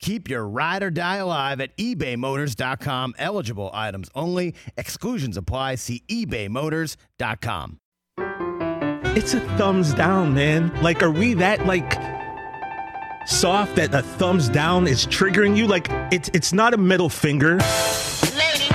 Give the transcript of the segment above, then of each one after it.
Keep your ride or die alive at ebaymotors.com. Eligible items only. Exclusions apply. See ebaymotors.com. It's a thumbs down, man. Like, are we that like soft that a thumbs down is triggering you? Like, it's it's not a middle finger. Ladies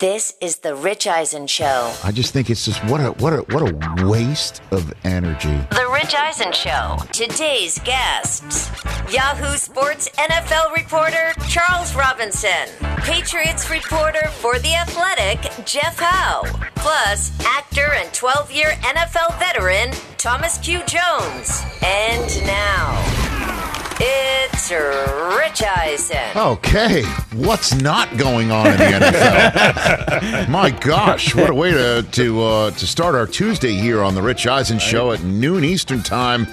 This is the Rich Eisen Show. I just think it's just what a what a what a waste of energy. The Rich Eisen Show. Today's guests Yahoo Sports NFL reporter Charles Robinson, Patriots reporter for The Athletic Jeff Howe, plus actor and 12 year NFL veteran Thomas Q. Jones. And now, it's Rich Eisen. Okay, what's not going on in the NFL? My gosh, what a way to to uh, to start our Tuesday here on the Rich Eisen Show at noon Eastern Time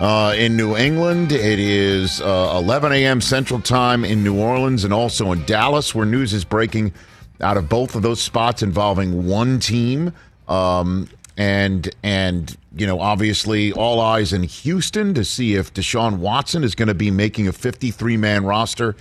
uh, in New England. It is uh, 11 a.m. Central Time in New Orleans and also in Dallas, where news is breaking out of both of those spots involving one team. Um, and and you know obviously all eyes in Houston to see if Deshaun Watson is going to be making a 53 man roster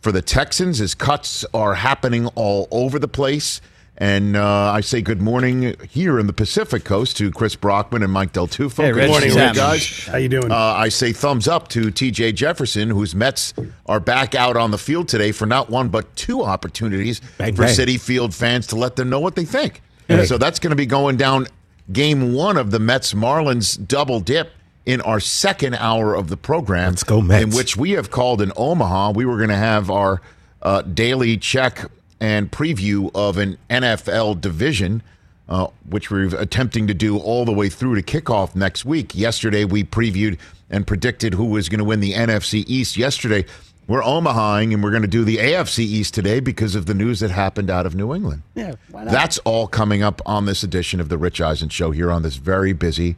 for the Texans. His cuts are happening all over the place. And uh, I say good morning here in the Pacific Coast to Chris Brockman and Mike Del Tufo. Hey, good Rich. morning, Sam. guys. How you doing? Uh, I say thumbs up to TJ Jefferson, whose Mets are back out on the field today for not one but two opportunities Bang, for bang. Citi Field fans to let them know what they think. So that's going to be going down game one of the Mets Marlins double dip in our second hour of the program. Let's go, Mets. In which we have called in Omaha. We were going to have our uh, daily check and preview of an NFL division, uh, which we're attempting to do all the way through to kickoff next week. Yesterday, we previewed and predicted who was going to win the NFC East. Yesterday, we're Omahaing and we're going to do the AFC East today because of the news that happened out of New England. Yeah? That's all coming up on this edition of the Rich Eisen Show here on this very busy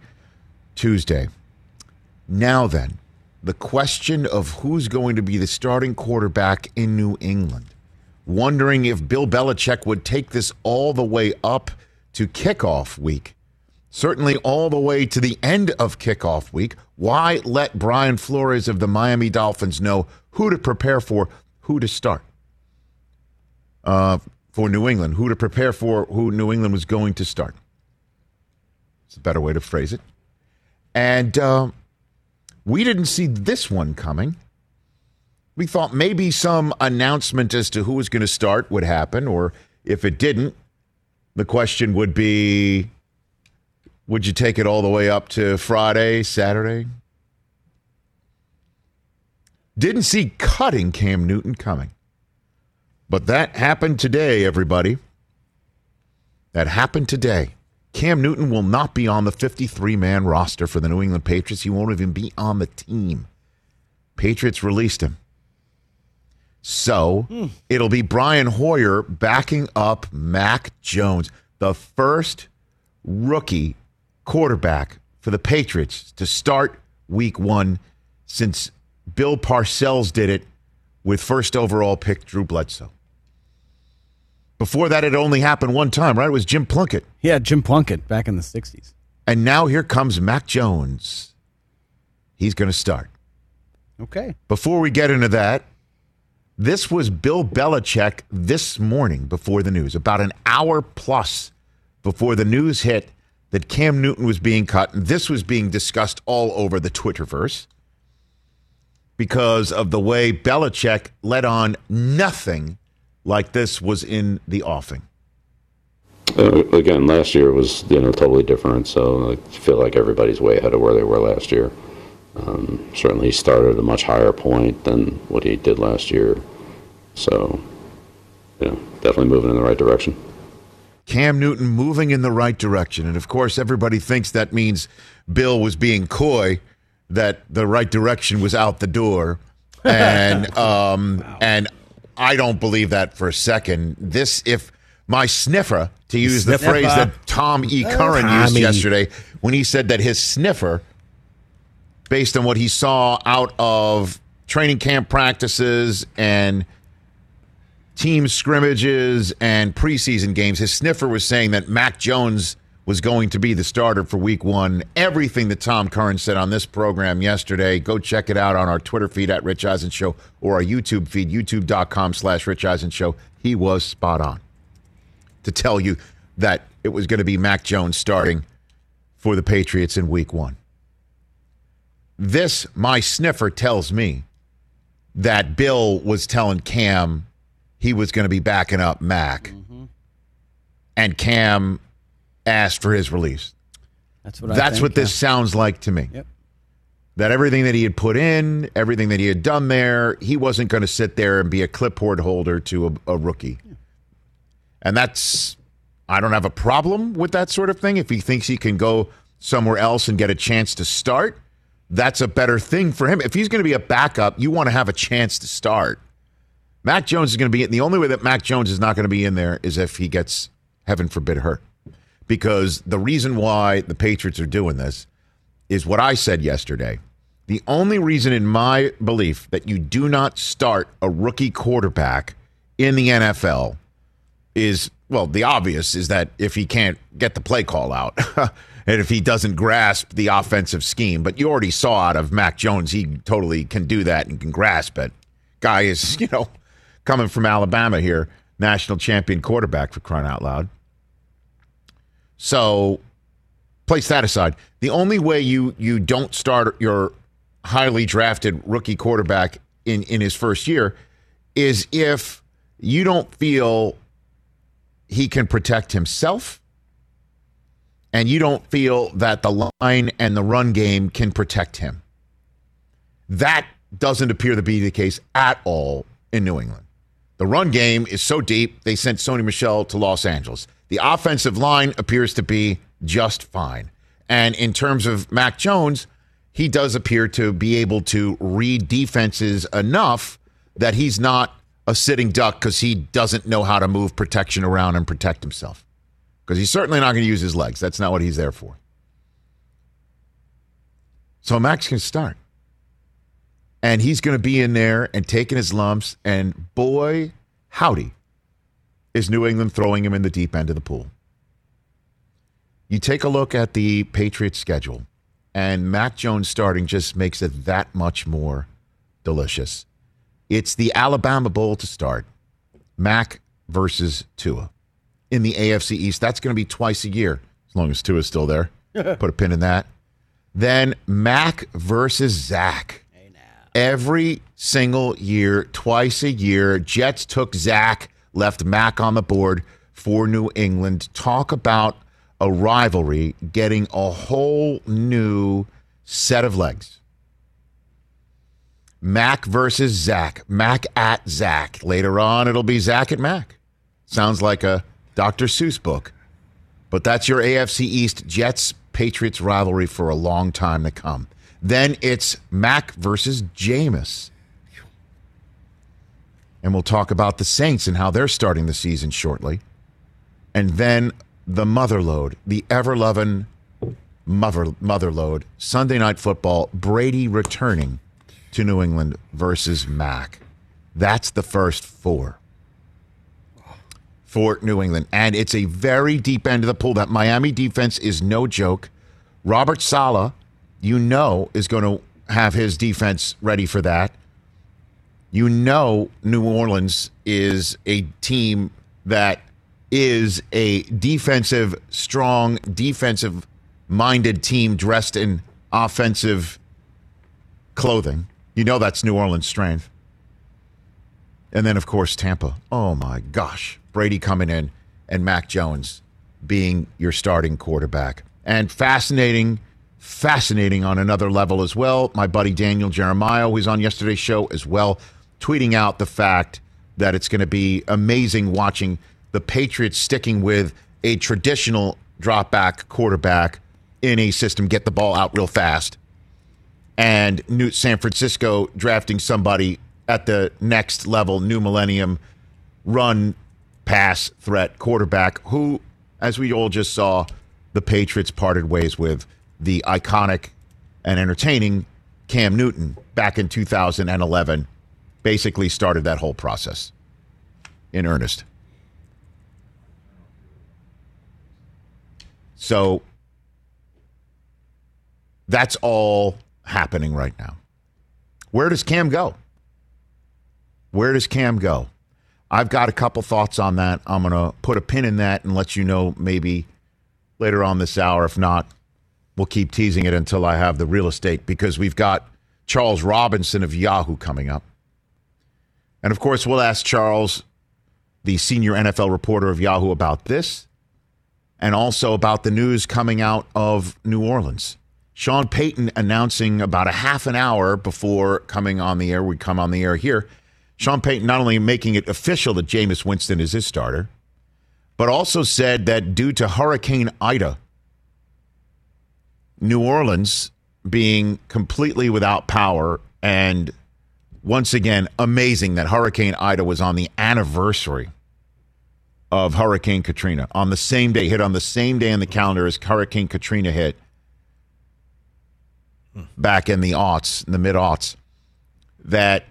Tuesday. Now then, the question of who's going to be the starting quarterback in New England. Wondering if Bill Belichick would take this all the way up to kickoff week. Certainly all the way to the end of kickoff week. Why let Brian Flores of the Miami Dolphins know who to prepare for, who to start? uh, for New England, who to prepare for, who New England was going to start. It's a better way to phrase it. And uh, we didn't see this one coming. We thought maybe some announcement as to who was going to start would happen, or if it didn't, the question would be would you take it all the way up to Friday, Saturday? Didn't see cutting Cam Newton coming. But that happened today, everybody. That happened today. Cam Newton will not be on the 53 man roster for the New England Patriots. He won't even be on the team. Patriots released him. So hmm. it'll be Brian Hoyer backing up Mac Jones, the first rookie quarterback for the Patriots to start week one since Bill Parcells did it with first overall pick Drew Bledsoe. Before that, it only happened one time, right? It was Jim Plunkett. Yeah, Jim Plunkett back in the 60s. And now here comes Mac Jones. He's going to start. Okay. Before we get into that, this was Bill Belichick this morning before the news, about an hour plus before the news hit that Cam Newton was being cut. And this was being discussed all over the Twitterverse because of the way Belichick let on nothing like this was in the offing. Uh, again, last year was you know totally different. So I feel like everybody's way ahead of where they were last year. Um, certainly, he started at a much higher point than what he did last year. So, you know, definitely moving in the right direction. Cam Newton moving in the right direction. And of course, everybody thinks that means Bill was being coy, that the right direction was out the door. And um, and I don't believe that for a second. This, if my sniffer, to use the phrase that Tom E. Curran used yesterday, when he said that his sniffer, based on what he saw out of training camp practices and team scrimmages and preseason games, his sniffer was saying that Mac Jones was going to be the starter for week one. Everything that Tom Curran said on this program yesterday, go check it out on our Twitter feed at Rich Eisen Show or our YouTube feed, youtube.com slash Rich Eisen Show. He was spot on to tell you that it was going to be Mac Jones starting for the Patriots in week one. This, my sniffer tells me that Bill was telling Cam he was going to be backing up Mac. Mm-hmm. And Cam asked for his release. That's what I That's think, what this sounds like to me. Yep. That everything that he had put in, everything that he had done there, he wasn't going to sit there and be a clipboard holder to a, a rookie. And that's, I don't have a problem with that sort of thing. If he thinks he can go somewhere else and get a chance to start, that's a better thing for him. If he's going to be a backup, you want to have a chance to start. Mac Jones is going to be in. the only way that Mac Jones is not going to be in there is if he gets, heaven forbid, hurt. Because the reason why the Patriots are doing this is what I said yesterday. The only reason, in my belief, that you do not start a rookie quarterback in the NFL is well, the obvious is that if he can't get the play call out and if he doesn't grasp the offensive scheme, but you already saw out of Mac Jones, he totally can do that and can grasp it. Guy is, you know, coming from Alabama here, national champion quarterback for crying out loud. So place that aside. The only way you you don't start your highly drafted rookie quarterback in in his first year is if you don't feel he can protect himself and you don't feel that the line and the run game can protect him. That doesn't appear to be the case at all in New England. The run game is so deep, they sent Sony Michel to Los Angeles. The offensive line appears to be just fine. And in terms of Mac Jones, he does appear to be able to read defenses enough that he's not a sitting duck because he doesn't know how to move protection around and protect himself. Because he's certainly not going to use his legs. That's not what he's there for. So Max can start. And he's going to be in there and taking his lumps. And boy, howdy, is New England throwing him in the deep end of the pool. You take a look at the Patriots schedule, and Mac Jones starting just makes it that much more delicious. It's the Alabama Bowl to start. Mac versus Tua in the AFC East. That's going to be twice a year, as long as Tua's still there. Put a pin in that. Then Mac versus Zach. Every single year, twice a year, Jets took Zach, left Mac on the board for New England. Talk about a rivalry getting a whole new set of legs. Mac versus Zach. Mac at Zach. Later on, it'll be Zach at Mac. Sounds like a Dr. Seuss book. But that's your AFC East Jets Patriots rivalry for a long time to come. Then it's Mac versus Jameis. And we'll talk about the Saints and how they're starting the season shortly. And then the motherload, the ever loving mother motherload, Sunday night football, Brady returning to New England versus Mac. That's the first four for New England. And it's a very deep end of the pool. That Miami defense is no joke. Robert Saleh, you know, is going to have his defense ready for that. You know, New Orleans is a team that is a defensive, strong, defensive minded team dressed in offensive clothing. You know that's New Orleans' strength. And then, of course, Tampa. Oh my gosh. Brady coming in and Mac Jones being your starting quarterback. And fascinating, fascinating on another level as well. My buddy Daniel Jeremiah, who was on yesterday's show as well, tweeting out the fact that it's going to be amazing watching the Patriots sticking with a traditional drop back quarterback in a system, get the ball out real fast and New San Francisco drafting somebody at the next level, new millennium run pass threat quarterback who, as we all just saw, the Patriots parted ways with the iconic and entertaining Cam Newton back in 2011, basically started that whole process in earnest. So that's all happening right now. Where does Cam go? Where does Cam go? I've got a couple thoughts on that. I'm going to put a pin in that and let you know maybe later on this hour. If not, we'll keep teasing it until I have the real estate because we've got Charles Robinson of Yahoo coming up. And of course, we'll ask Charles, the senior NFL reporter of Yahoo, about this and also about the news coming out of New Orleans. Sean Payton announcing about a half an hour before coming on the air, we come on the air here. Sean Payton not only making it official that Jameis Winston is his starter, but also said that due to Hurricane Ida, New Orleans being completely without power and once again amazing that Hurricane Ida was on the anniversary of Hurricane Katrina on the same day, hit on the same day in the calendar as Hurricane Katrina hit back in the aughts, in the mid aughts, that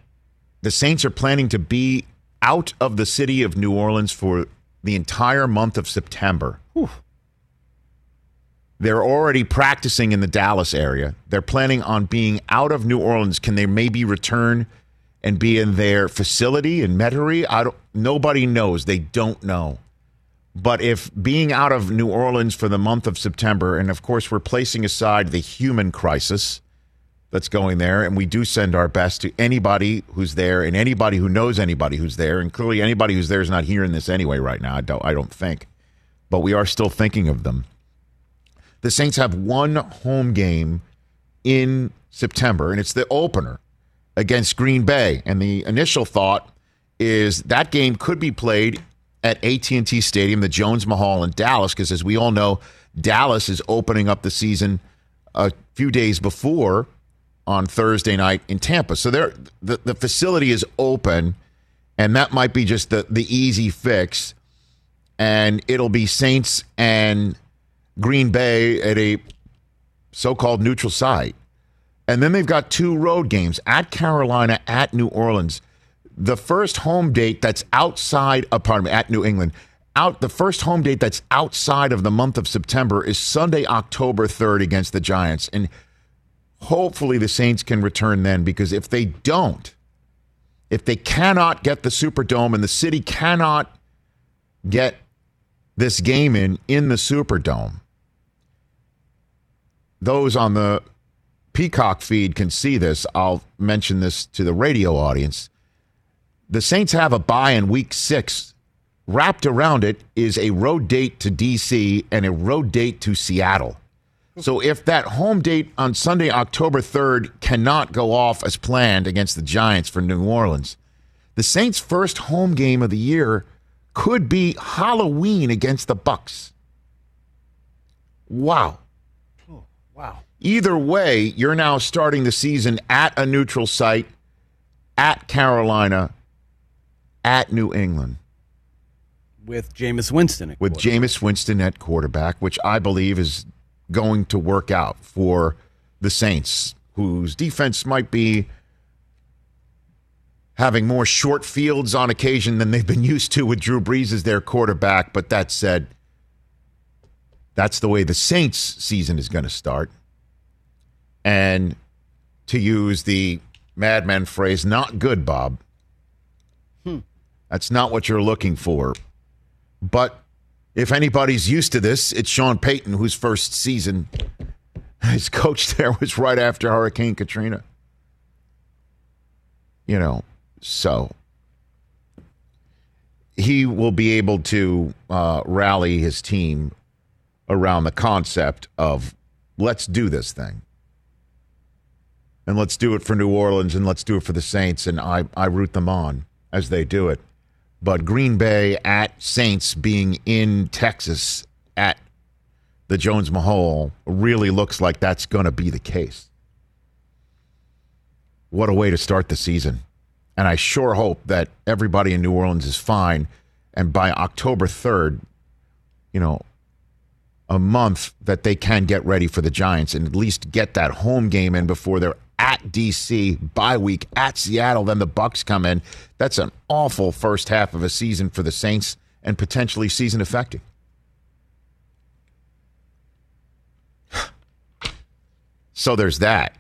the Saints are planning to be out of the city of New Orleans for the entire month of September. They're already practicing in the Dallas area. They're planning on being out of New Orleans. Can they maybe return and be in their facility in Metairie? I don't. Nobody knows. They don't know. But if being out of New Orleans for the month of September, and of course we're placing aside the human crisis that's going there, and we do send our best to anybody who's there and anybody who knows anybody who's there, and clearly anybody who's there is not hearing this anyway right now. I don't. I don't think, but we are still thinking of them. The Saints have one home game in September, and it's the opener against Green Bay. And the initial thought is that game could be played at AT&T Stadium, the Jones Mahal in Dallas, because as we all know, Dallas is opening up the season a few days before on Thursday night in Tampa. So there, the, the facility is open, and that might be just the, the easy fix. And it'll be Saints and Green Bay at a so called neutral site. And then they've got two road games at Carolina, at New Orleans. The first home date that's outside, uh, pardon me, at New England. Out the first home date that's outside of the month of September is Sunday, October 3rd against the Giants. And hopefully the Saints can return then because if they don't, if they cannot get the Superdome and the city cannot get this game in in the Superdome, those on the Peacock feed can see this. I'll mention this to the radio audience. The Saints have a bye in week six. Wrapped around it is a road date to D.C. and a road date to Seattle. So if that home date on Sunday, October 3rd, cannot go off as planned against the Giants for New Orleans, the Saints' first home game of the year could be Halloween against the Bucs. Wow. Wow. Either way, you're now starting the season at a neutral site, at Carolina, at New England, With Jameis Winston. at with. Jameis Winston at quarterback, which I believe is going to work out for the Saints, whose defense might be having more short fields on occasion than they've been used to with Drew Brees as their quarterback. But that said, that's the way the Saints season is going to start. And to use the madman phrase, not good, Bob. Hmm. That's not what you're looking for. But if anybody's used to this, it's Sean Payton, whose first season as coach there was right after Hurricane Katrina. You know, so he will be able to uh, rally his team around the concept of let's do this thing. And let's do it for New Orleans and let's do it for the Saints. And I, I root them on as they do it. But Green Bay at Saints being in Texas at the Jones Mahal really looks like that's going to be the case. What a way to start the season. And I sure hope that everybody in New Orleans is fine. And by October 3rd, you know, a month that they can get ready for the Giants and at least get that home game in before they're at DC bye week at Seattle. Then the Bucs come in. That's an awful first half of a season for the Saints and potentially season affecting. So there's that.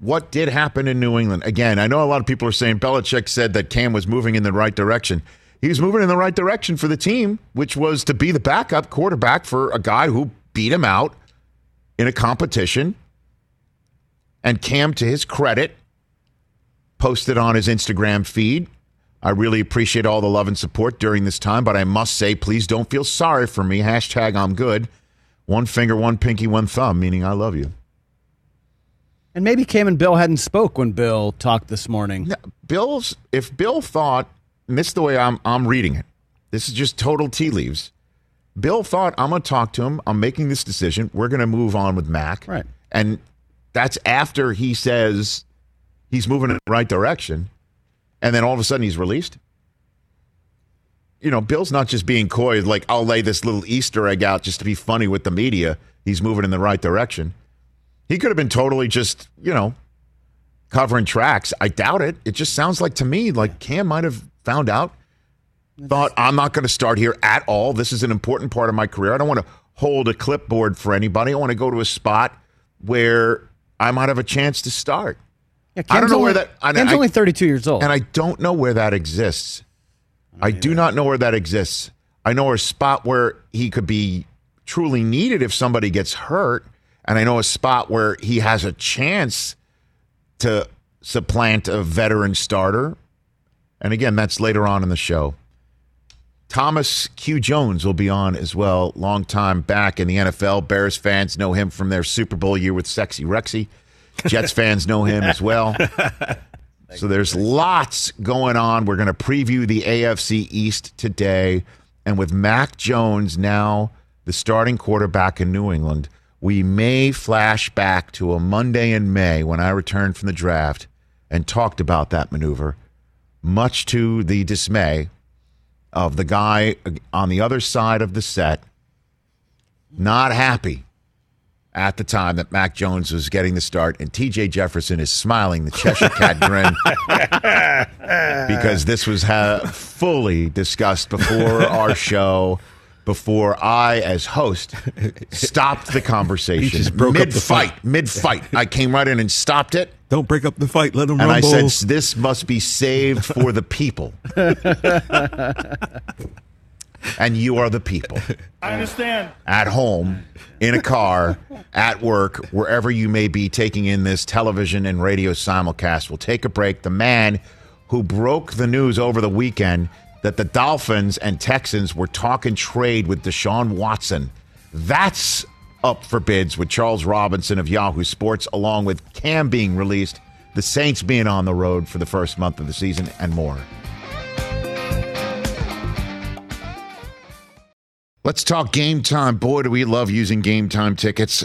What did happen in New England? Again, I know a lot of people are saying Belichick said that Cam was moving in the right direction. He was moving in the right direction for the team, which was to be the backup quarterback for a guy who beat him out in a competition. And Cam, to his credit, posted on his Instagram feed. I really appreciate all the love and support during this time, but I must say, please don't feel sorry for me. Hashtag I'm good. One finger, one pinky, one thumb, meaning I love you. And maybe Cam and Bill hadn't spoke when Bill talked this morning. No, Bill's if Bill thought, and this is the way I'm I'm reading it. This is just total tea leaves. Bill thought I'm going to talk to him. I'm making this decision. We're going to move on with Mac. Right. And that's after he says he's moving in the right direction, and then all of a sudden he's released. You know, Bill's not just being coy, like I'll lay this little Easter egg out just to be funny with the media. He's moving in the right direction. He could have been totally just, you know, covering tracks. I doubt it. It just sounds like to me like Cam might have found out, thought I'm not going to start here at all. This is an important part of my career. I don't want to hold a clipboard for anybody. I want to go to a spot where I might have a chance to start. Yeah, I don't know where that- I- Cam's I- only 32 years old. And I don't know where that exists. I do not know where that exists. I know a spot where he could be truly needed if somebody gets hurt. And I know a spot where he has a chance to supplant a veteran starter. And again, that's later on in the show. Thomas Q. Jones will be on as well. Long time back in the NFL. Bears fans know him from their Super Bowl year with Sexy Rexy. Jets fans know him as well. So there's lots going on. We're going to preview the AFC East today. And with Mac Jones now the starting quarterback in New England, we may flash back to a Monday in May when I returned from the draft and talked about that maneuver, much to the dismay of the guy on the other side of the set, not happy at the time that Mac Jones was getting the start, and TJ Jefferson is smiling the Cheshire Cat grin because this was ha- fully discussed before our show. Before I, as host, stopped the conversation just broke up mid the fight, fight. mid fight. I came right in and stopped it, Don't break up the fight. Let them and I said, "This must be saved for the people." and you are the people. I understand. at home, in a car, at work, wherever you may be taking in this television and radio simulcast. We'll take a break. The man who broke the news over the weekend that the Dolphins and Texans were talking trade with Deshaun Watson. That's up for bids with Charles Robinson of Yahoo Sports, along with Cam being released, the Saints being on the road for the first month of the season, and more. Let's talk game time. Boy, do we love using game time tickets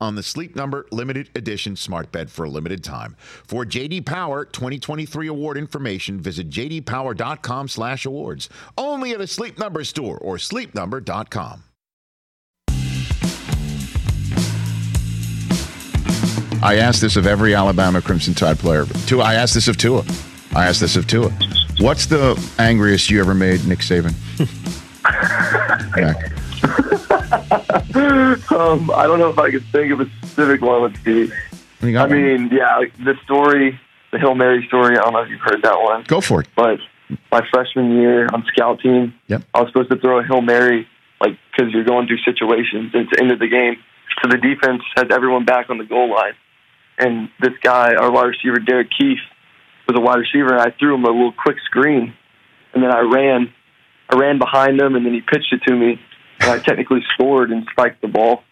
on the Sleep Number limited edition smart bed for a limited time. For JD Power 2023 award information, visit jdpower.com/awards. Only at a Sleep Number store or sleepnumber.com. I asked this of every Alabama Crimson Tide player. Tua, I asked this of Tua. I asked this of Tua. What's the angriest you ever made, Nick Saban? Um, I don't know if I could think of a specific one. Let's see. I one? mean, yeah, like the story, the Hail Mary story. I don't know if you've heard that one, go for it. but my freshman year on scout team, Yep. I was supposed to throw a Hail Mary, like because you're going through situations. It's the end of the game, so the defense has everyone back on the goal line, and this guy, our wide receiver Derek Kief, was a wide receiver, and I threw him a little quick screen, and then I ran, I ran behind him, and then he pitched it to me, I technically scored and spiked the ball.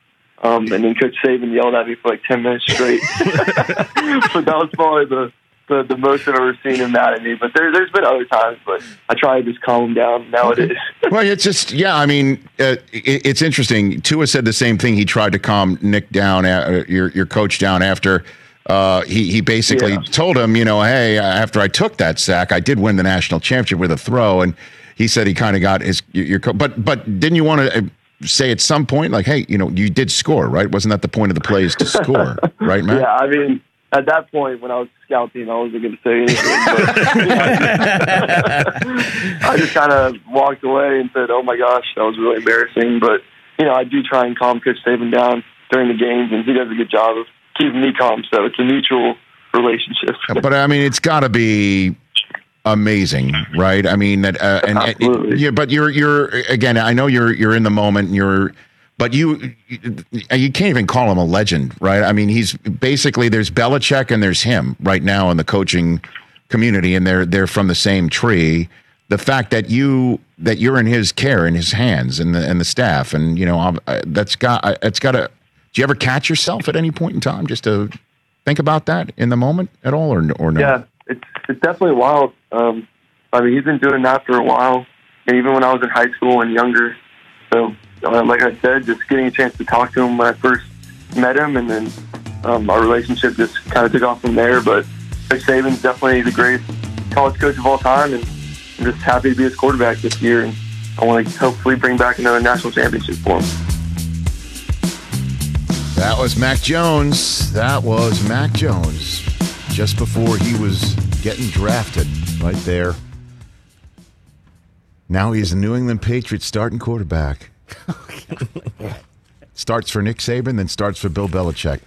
Um, and then Coach Saban yelled at me for like ten minutes straight. but that was probably the, the the most I've ever seen him mad at me. But there, there's been other times, but I try to just calm him down nowadays. Well, it's just yeah. I mean, uh, it, it's interesting. Tua said the same thing. He tried to calm Nick down, uh, your your coach down after. Uh, he he basically Yeah. told him, you know, hey, after I took that sack, I did win the national championship with a throw, and he said he kind of got his your, co- but but didn't you want to uh, say at some point like, hey, you know, you did score, right? Wasn't that the point of the plays to score, right, Matt? yeah, I mean, at that point when I was scouting, I wasn't going to say anything. But, I just kind of walked away and said, "Oh my gosh, that was really embarrassing." But you know, I do try and calm Coach Saban down during the games, and he does a good job of keeping me calm. So it's a mutual relationship. but I mean, it's got to be amazing, right? I mean that, uh, and, and- yeah. But you're you're again. I know you're you're in the moment. And you're, but you you can't even call him a legend, right? I mean, he's basically there's Belichick and there's him right now in the coaching community, and they're they're from the same tree. The fact that you that you're in his care, in his hands, and the and the staff, and you know uh, that's got uh, it's got to. Do you ever catch yourself at any point in time just to think about that in the moment at all, or or no? Yeah, it's it's definitely wild. Um, I mean, he's been doing that for a while, and even when I was in high school and younger. So, uh, like I said, just getting a chance to talk to him when I first met him, and then um, our relationship just kind of took off from there. But Coach Saban's definitely the greatest college coach of all time, and I'm just happy to be his quarterback this year. And I want to hopefully bring back another national championship for him. That was Mac Jones. That was Mac Jones just before he was getting drafted right there. Now he's a New England Patriots starting quarterback. starts for Nick Saban, then starts for Bill Belichick.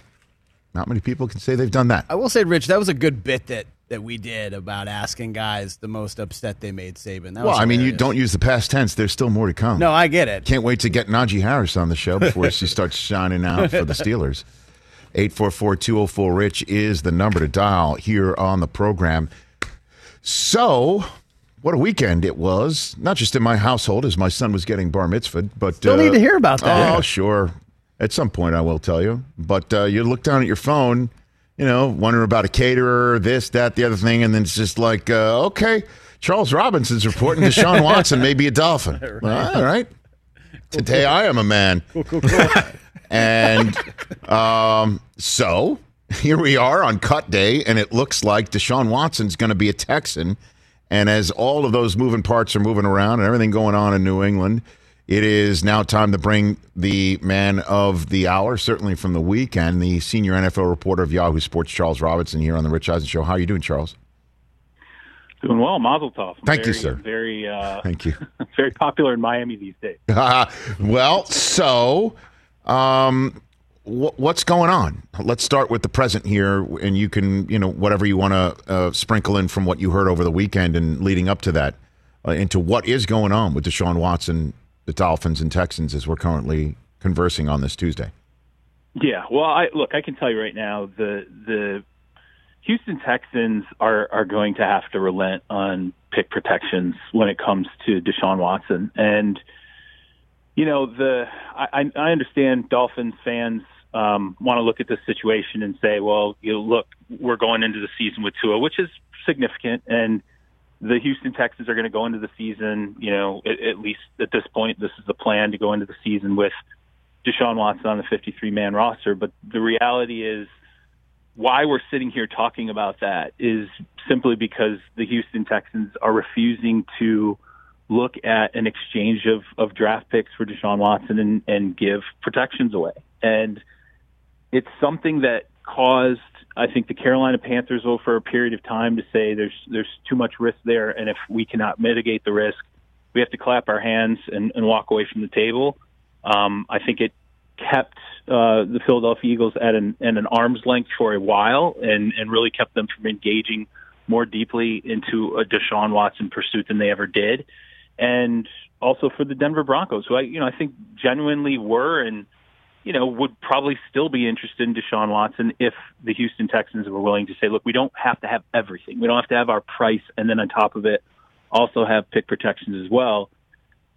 Not many people can say they've done that. I will say, Rich, that was a good bit that that we did about asking guys the most upset they made Saban. That Well, was I mean, you don't use the past tense. There's still more to come. No, I get it. Can't wait to get Najee Harris on the show before she starts shining out for the Steelers. 844-204-RICH is the number to dial here on the program. So, what a weekend it was. Not just in my household as my son was getting bar mitzvah, but... Still need to hear about that. Oh, sure. At some point I will tell you. But uh, you look down at your phone, you know, wondering about a caterer, this, that, the other thing, and then it's just like, uh, okay, Charles Robinson's reporting Deshaun Watson may be a Dolphin. Well, all right. Today I am a man. and um, so here we are on cut day, and it looks like Deshaun Watson's going to be a Texan. And as all of those moving parts are moving around and everything going on in New England, it is now time to bring the man of the hour, certainly from the weekend, the senior NFL reporter of Yahoo Sports, Charles Robinson, here on the Rich Eisen Show. How are you doing, Charles? Doing well, Mazel Tov. Thank you, sir. Very, uh, Thank you. very popular in Miami these days. well, so um, wh- what's going on? Let's start with the present here, and you can, you know, whatever you want to uh, sprinkle in from what you heard over the weekend and leading up to that, uh, into what is going on with Deshaun Watson, the Dolphins and Texans, as we're currently conversing on this Tuesday. Yeah. Well, I look. I can tell you right now, the the Houston Texans are are going to have to relent on pick protections when it comes to Deshaun Watson. And you know, the I, I understand Dolphins fans um, want to look at this situation and say, well, you know, look, we're going into the season with Tua, which is significant, and the Houston Texans are going to go into the season, you know, at, at least at this point, this is the plan to go into the season with Deshaun Watson on the 53 man roster. But the reality is, why we're sitting here talking about that is simply because the Houston Texans are refusing to look at an exchange of, of draft picks for Deshaun Watson and, and give protections away. And it's something that caused, I think, the Carolina Panthers over a period of time to say there's there's too much risk there, and if we cannot mitigate the risk, we have to clap our hands and, and walk away from the table. Um, I think it kept uh, the Philadelphia Eagles at an, at an arm's length for a while, and and really kept them from engaging more deeply into a Deshaun Watson pursuit than they ever did, and also for the Denver Broncos, who I you know I think genuinely were and you know, would probably still be interested in Deshaun Watson if the Houston Texans were willing to say, look, we don't have to have everything. We don't have to have our price and then on top of it also have pick protections as well.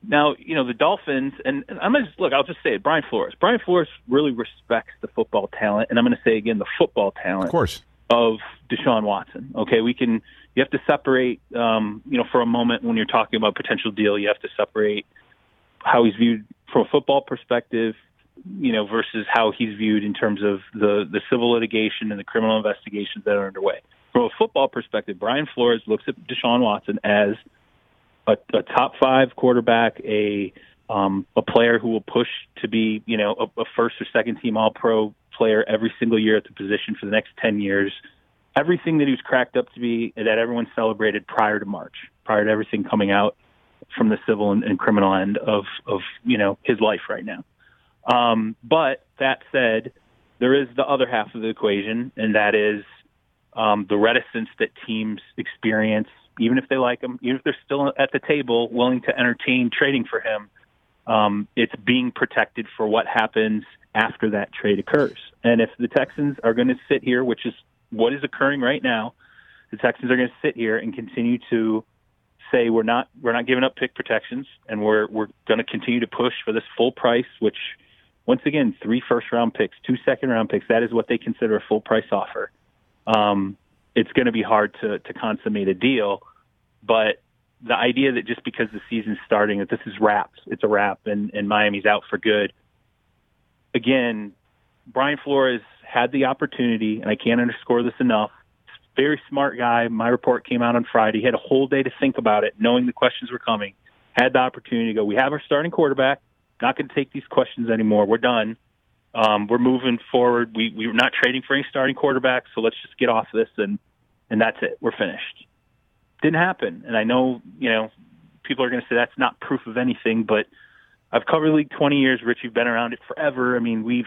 Now, you know, the Dolphins, and, I'm going to look, I'll just say it, Brian Flores. Brian Flores really respects the football talent, and I'm going to say again, the football talent Of course. of Deshaun Watson. Okay, we can, you have to separate, um, you know, for a moment when you're talking about potential deal, you have to separate how he's viewed from a football perspective you know, versus how he's viewed in terms of the the civil litigation and the criminal investigations that are underway. From a football perspective, Brian Flores looks at Deshaun Watson as a, a top five quarterback, a um, a player who will push to be, you know, a, a first or second team All Pro player every single year at the position for the next ten years. Everything that he was cracked up to be, that everyone celebrated prior to March, prior to everything coming out from the civil and, and criminal end of of you know his life right now. Um, but that said, there is the other half of the equation, and that is um, the reticence that teams experience, even if they like him, even if they're still at the table, willing to entertain trading for him. Um, it's being protected for what happens after that trade occurs. And if the Texans are going to sit here, which is what is occurring right now, the Texans are going to sit here and continue to say we're not we're not giving up pick protections, and we're we're going to continue to push for this full price, which once again, three first round picks, two second round picks. That is what they consider a full price offer. Um, it's going to be hard to, to consummate a deal, but the idea that just because the season's starting that this is wrapped, it's a wrap, and, and Miami's out for good. Again, Brian Flores had the opportunity, and I can't underscore this enough. Very smart guy. My report came out on Friday. He had a whole day to think about it, knowing the questions were coming. Had the opportunity to go. We have our starting quarterback not going to take these questions anymore. We're done. Um, we're moving forward. We we're not trading for any starting quarterbacks, so let's just get off this and and that's it. We're finished. Didn't happen, and I know you know people are going to say that's not proof of anything, but I've covered the league 20 years. Rich, you've been around it forever. I mean, we've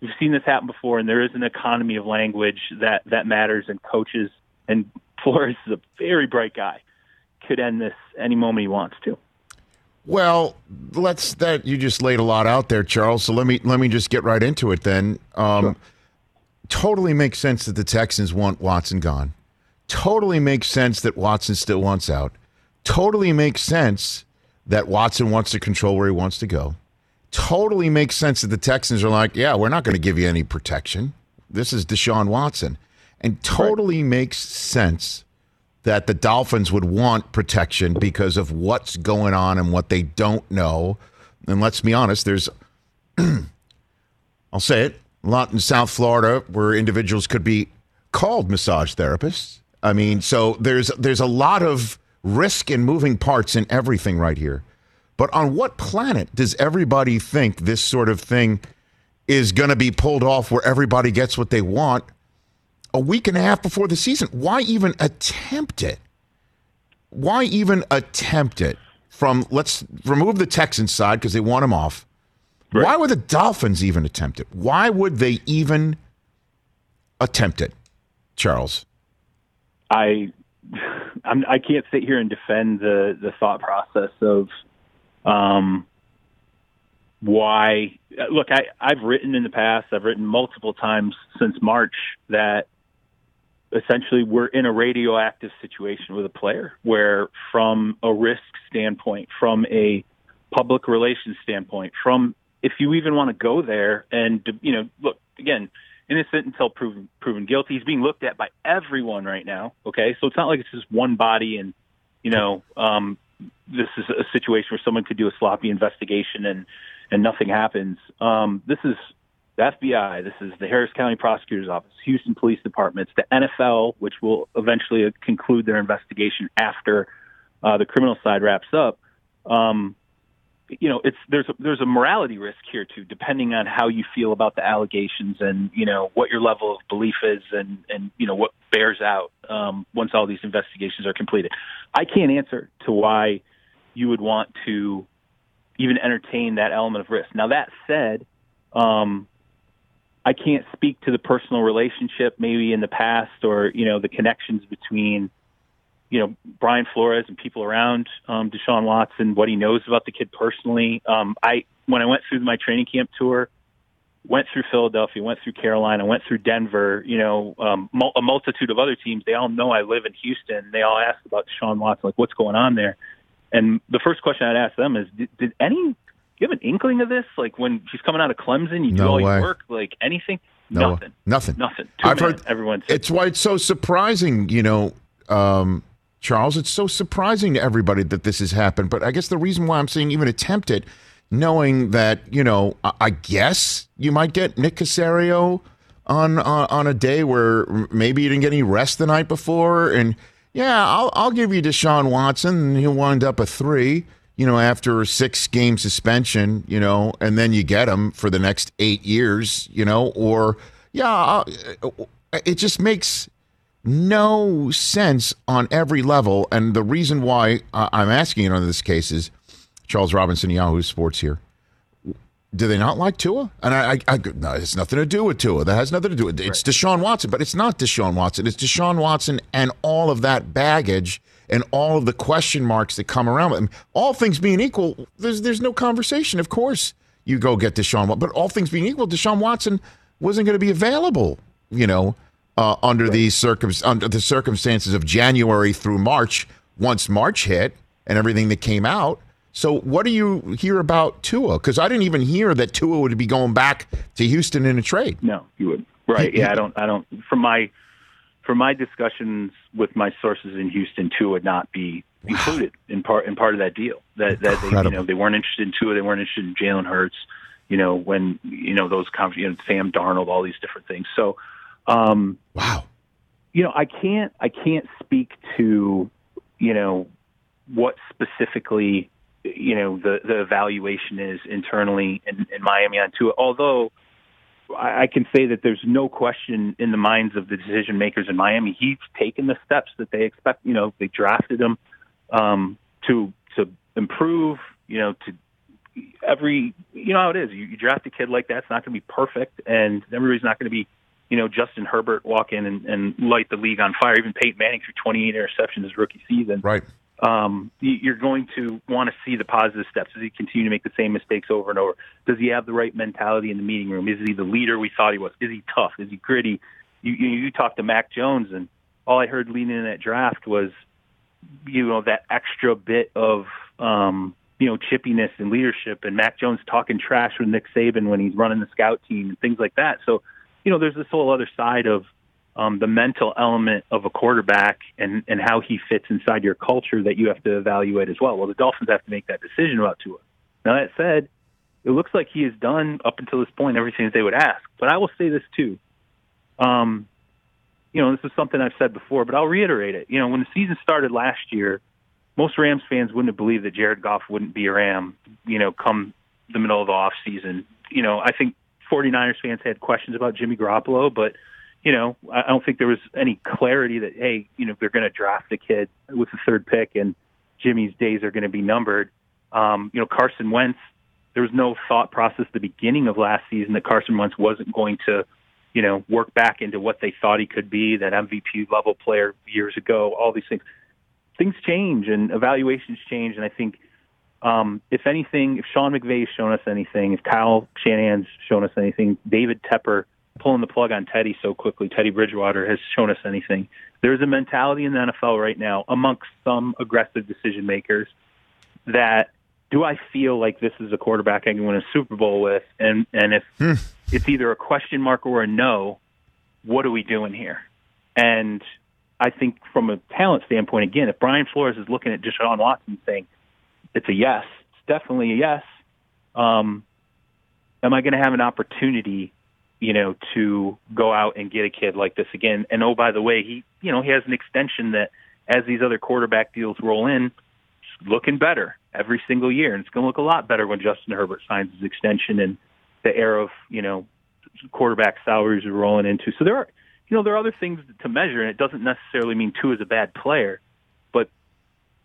we've seen this happen before, and there is an economy of language that that matters. And coaches and Flores is a very bright guy. Could end this any moment he wants to. Well, let's that you just laid a lot out there, Charles. So let me let me just get right into it then. Um, Sure. Totally makes sense that the Texans want Watson gone. Totally makes sense that Watson still wants out. Totally makes sense that Watson wants to control where he wants to go. Totally makes sense that the Texans are like, yeah, we're not going to give you any protection. This is Deshaun Watson. And totally makes sense that the Dolphins would want protection because of what's going on and what they don't know. And let's be honest, there's, I'll say it, a lot in South Florida where individuals could be called massage therapists. I mean, so there's there's a lot of risk and moving parts in everything right here. But on what planet does everybody think this sort of thing is going to be pulled off where everybody gets what they want a week and a half before the season? Why even attempt it? Why even attempt it? From let's remove the Texans side because they want him off. Why would the Dolphins even attempt it? Why would they even attempt it, Charles? I I'm, I can't sit here and defend the the thought process of um, why. Look, I I've written in the past. I've written multiple times since March that essentially we're in a radioactive situation with a player where from a risk standpoint, from a public relations standpoint, from if you even want to go there and you know, look again, innocent until proven proven guilty. He's being looked at by everyone right now. Okay, so it's not like it's just one body and you know um, this is a situation where someone could do a sloppy investigation and and nothing happens. Um, this is the FBI. This is the Harris County Prosecutor's Office, Houston Police Departments, the NFL, which will eventually conclude their investigation after uh, the criminal side wraps up. Um, you know, it's there's a, there's a morality risk here too, depending on how you feel about the allegations and you know what your level of belief is and and you know what bears out um, once all these investigations are completed. I can't answer to why you would want to even entertain that element of risk. Now that said, um, I can't speak to the personal relationship maybe in the past or you know the connections between you know Brian Flores and people around um, Deshaun Watson, what he knows about the kid personally. Um, I when I went through my training camp tour, went through Philadelphia, went through Carolina, went through Denver. You know, um, mul- a multitude of other teams. They all know I live in Houston. They all ask about Deshaun Watson, like what's going on there. And the first question I'd ask them is, did, did any you have an inkling of this? Like when she's coming out of Clemson, you do No all way. your work, like anything? No, nothing. nothing. Nothing. Two I've minutes, heard everyone It's why it's so surprising, you know, um, Charles. It's so surprising to everybody that this has happened. But I guess the reason why I'm saying even attempt it, knowing that you know, I, I guess you might get Nick Caserio on uh, on a day where maybe you didn't get any rest the night before, and yeah, I'll I'll give you Deshaun Watson, and he'll wind up a three. You know, after a six game suspension, you know, and then you get him for the next eight years, you know, or yeah, uh, it just makes no sense on every level. And the reason why I'm asking it on this case is Charles Robinson, Yahoo Sports here. Do they not like Tua? And I, I, I no, it's nothing to do with Tua. That has nothing to do with it. It's Deshaun Watson, but it's not Deshaun Watson. It's Deshaun Watson and all of that baggage and all of the question marks that come around with him. All things being equal, there's there's no conversation. Of course, you go get Deshaun, but all things being equal, Deshaun Watson wasn't going to be available. You know, uh, under these circum under the circumstances of January through March. Once March hit and everything that came out. So, what do you hear about Tua? Because I didn't even hear that Tua would be going back to Houston in a trade. No, you would. Right. Yeah, I don't I don't from my from my discussions with my sources in Houston, Tua would not be included in part in part of that deal. That that they, you know they weren't interested in Tua, they weren't interested in Jalen Hurts. You know when you know those con- you know, Sam Darnold, all these different things. So, um, Wow. you know, I can't I can't speak to you know what specifically you know the the evaluation is internally in, in Miami on Tua. Although I, can say that there's no question in the minds of the decision makers in Miami. He's taken the steps that they expect. You know, they drafted him um, to to improve. You know, to every you know how it is. You, you draft a kid like that, it's not going to be perfect, and everybody's not going to be you know, Justin Herbert walk in and, and light the league on fire. Even Peyton Manning threw 28 interceptions his rookie season. Right. Um, you- you're going to want to see the positive steps. Does he continue to make the same mistakes over and over? Does he have the right mentality in the meeting room? Is he the leader we thought he was? Is he tough? Is he gritty? You, you, you talked to Mac Jones, and all I heard leading in that draft was, you know, that extra bit of, um, you know, chippiness and leadership, and Mac Jones talking trash with Nick Saban when he's running the scout team and things like that. So, you know, there's this whole other side of um, the mental element of a quarterback and, and how he fits inside your culture that you have to evaluate as well. Well, the Dolphins have to make that decision about Tua. Now, that said, it looks like he has done up until this point everything that they would ask. But I will say this too. Um, you know, this is something I've said before, but I'll reiterate it. You know, when the season started last year, most Rams fans wouldn't have believed that Jared Goff wouldn't be a Ram, you know, come the middle of the off season. You know, I think 49ers fans had questions about Jimmy Garoppolo, but you know, I don't think there was any clarity that hey, you know, they're going to draft a kid with the third pick and Jimmy's days are going to be numbered. Um, you know, Carson Wentz, there was no thought process at the beginning of last season that Carson Wentz wasn't going to, you know, work back into what they thought he could be, that MVP level player years ago, all these things. Things change and evaluations change, and I think um, if anything, if Sean McVay's shown us anything, if Kyle Shanahan's shown us anything, David Tepper pulling the plug on Teddy so quickly, Teddy Bridgewater, has shown us anything. There's a mentality in the NFL right now amongst some aggressive decision makers that do I feel like this is a quarterback I can win a Super Bowl with? And and if it's either a question mark or a no, what are we doing here? And I think from a talent standpoint, again, if Brian Flores is looking at Deshaun Watson saying it's a yes, it's definitely a yes. Um, am I going to have an opportunity, you know, to go out and get a kid like this again? And oh, by the way, he, you know, he has an extension that as these other quarterback deals roll in, it's looking better every single year, and it's going to look a lot better when Justin Herbert signs his extension and the era of, you know, quarterback salaries are rolling into. So there are, you know, there are other things to measure, and it doesn't necessarily mean two is a bad player, but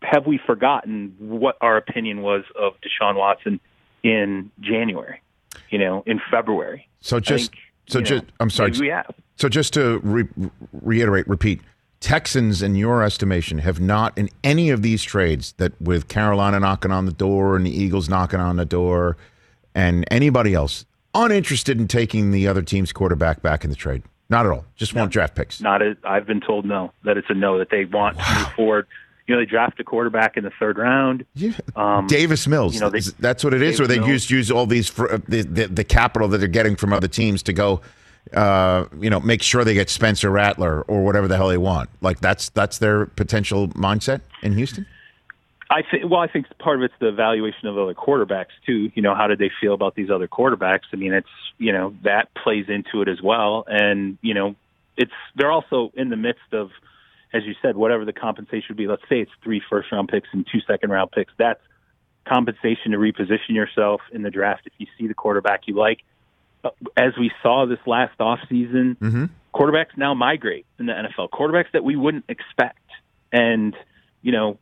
have we forgotten what our opinion was of Deshaun Watson in January? You know, in February. So just so just know, I'm sorry. we have. So just to re- reiterate, repeat, Texans, in your estimation, have not in any of these trades that with Carolina knocking on the door and the Eagles knocking on the door, and anybody else uninterested in taking the other team's quarterback back in the trade. Not at all. Just want draft picks. Not a, I've been told no, that it's a no, that they want to move forward. You know, they draft a quarterback in the third round. Um, Davis Mills. you know, they- that's what it is. Or Davis they Mills. use use all these for, uh, the, the the capital that they're getting from other teams to go, uh, you know, make sure they get Spencer Rattler or whatever the hell they want. Like that's that's their potential mindset in Houston. I think. Well, I think part of it's the evaluation of other quarterbacks too. You know, how did they feel about these other quarterbacks? I mean, it's you know that plays into it as well. And you know, it's they're also in the midst of, as you said, whatever the compensation would be. Let's say it's three first round picks and two second round picks. That's compensation to reposition yourself in the draft if you see the quarterback you like. Uh, As we saw this last off season, Mm-hmm. quarterbacks now migrate in the NFL. Quarterbacks that we wouldn't expect, and you know,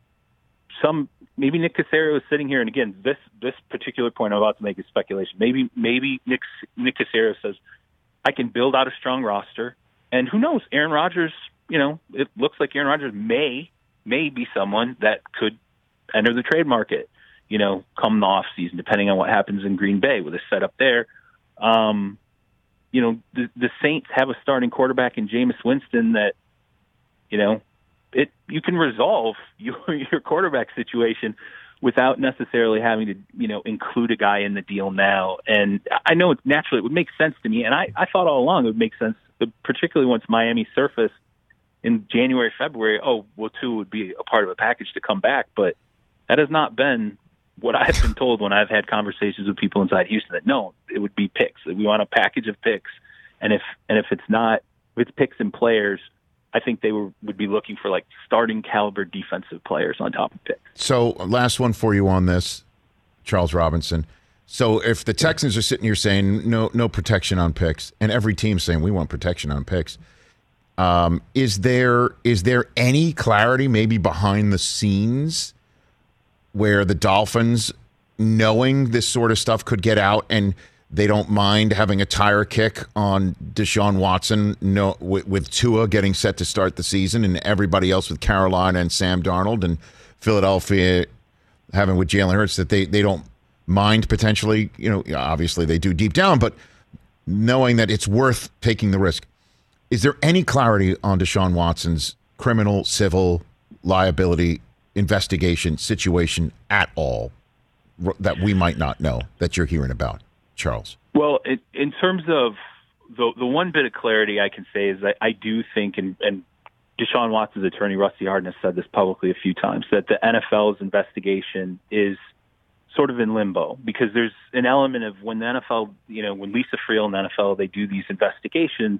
some maybe Nick Caserio is sitting here, and again, this this particular point I'm about to make is speculation. Maybe maybe Nick Nick Caserio says, I can build out a strong roster, and who knows? Aaron Rodgers, you know, it looks like Aaron Rodgers may may be someone that could enter the trade market. You know, come the off season, depending on what happens in Green Bay with a setup there. Um, you know, the, the Saints have a starting quarterback in Jameis Winston that, you know, it you can resolve your your quarterback situation without necessarily having to, you know, include a guy in the deal now. And I know naturally it would make sense to me, and I I thought all along it would make sense, particularly once Miami surfaced in January, February. Oh, well, two would be a part of a package to come back, but that has not been what I've been told when I've had conversations with people inside Houston that no, it would be picks. We want a package of picks, and if and if it's not, if it's picks and players, I think they were, would be looking for like starting caliber defensive players on top of picks. So last one for you on this, Charles Robinson. So if the Texans are sitting here saying no no protection on picks, and every team's saying we want protection on picks, um, is there is there any clarity maybe behind the scenes where the Dolphins, knowing this sort of stuff could get out and they don't mind having a tire kick on Deshaun Watson no, with, with Tua getting set to start the season and everybody else with Carolina and Sam Darnold and Philadelphia having with Jalen Hurts that they, they don't mind potentially, you know, obviously they do deep down, but knowing that it's worth taking the risk. Is there any clarity on Deshaun Watson's criminal, civil liability investigation situation at all that we might not know that you're hearing about, Charles? Well, in, in terms of the the one bit of clarity I can say is that I do think, and, and Deshaun Watson's attorney Rusty Hardin has said this publicly a few times, that the NFL's investigation is sort of in limbo because there's an element of when the NFL, you know, when Lisa Friel and the NFL they do these investigations,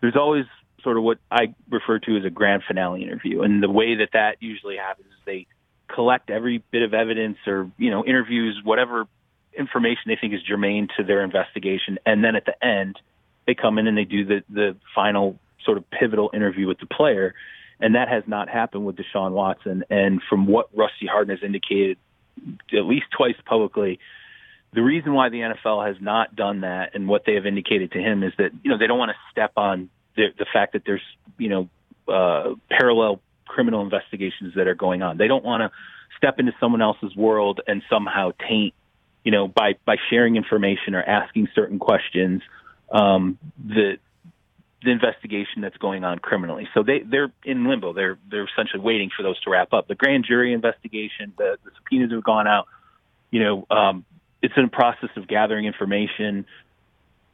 there's always sort of what I refer to as a grand finale interview, and the way that that usually happens is they collect every bit of evidence or you know interviews whatever information they think is germane to their investigation, and then at the end they come in and they do the the final sort of pivotal interview with the player, and that has not happened with Deshaun Watson. And from what Rusty Hardin has indicated, at least twice publicly, the reason why the NFL has not done that and what they have indicated to him is that you know they don't want to step on the, the fact that there's you know uh, parallel criminal investigations that are going on. They don't want to step into someone else's world and somehow taint you know by by sharing information or asking certain questions um, the the investigation that's going on criminally. So they they're in limbo. They're they're essentially waiting for those to wrap up. The grand jury investigation, the, the subpoenas have gone out. You know, um, it's in a process of gathering information.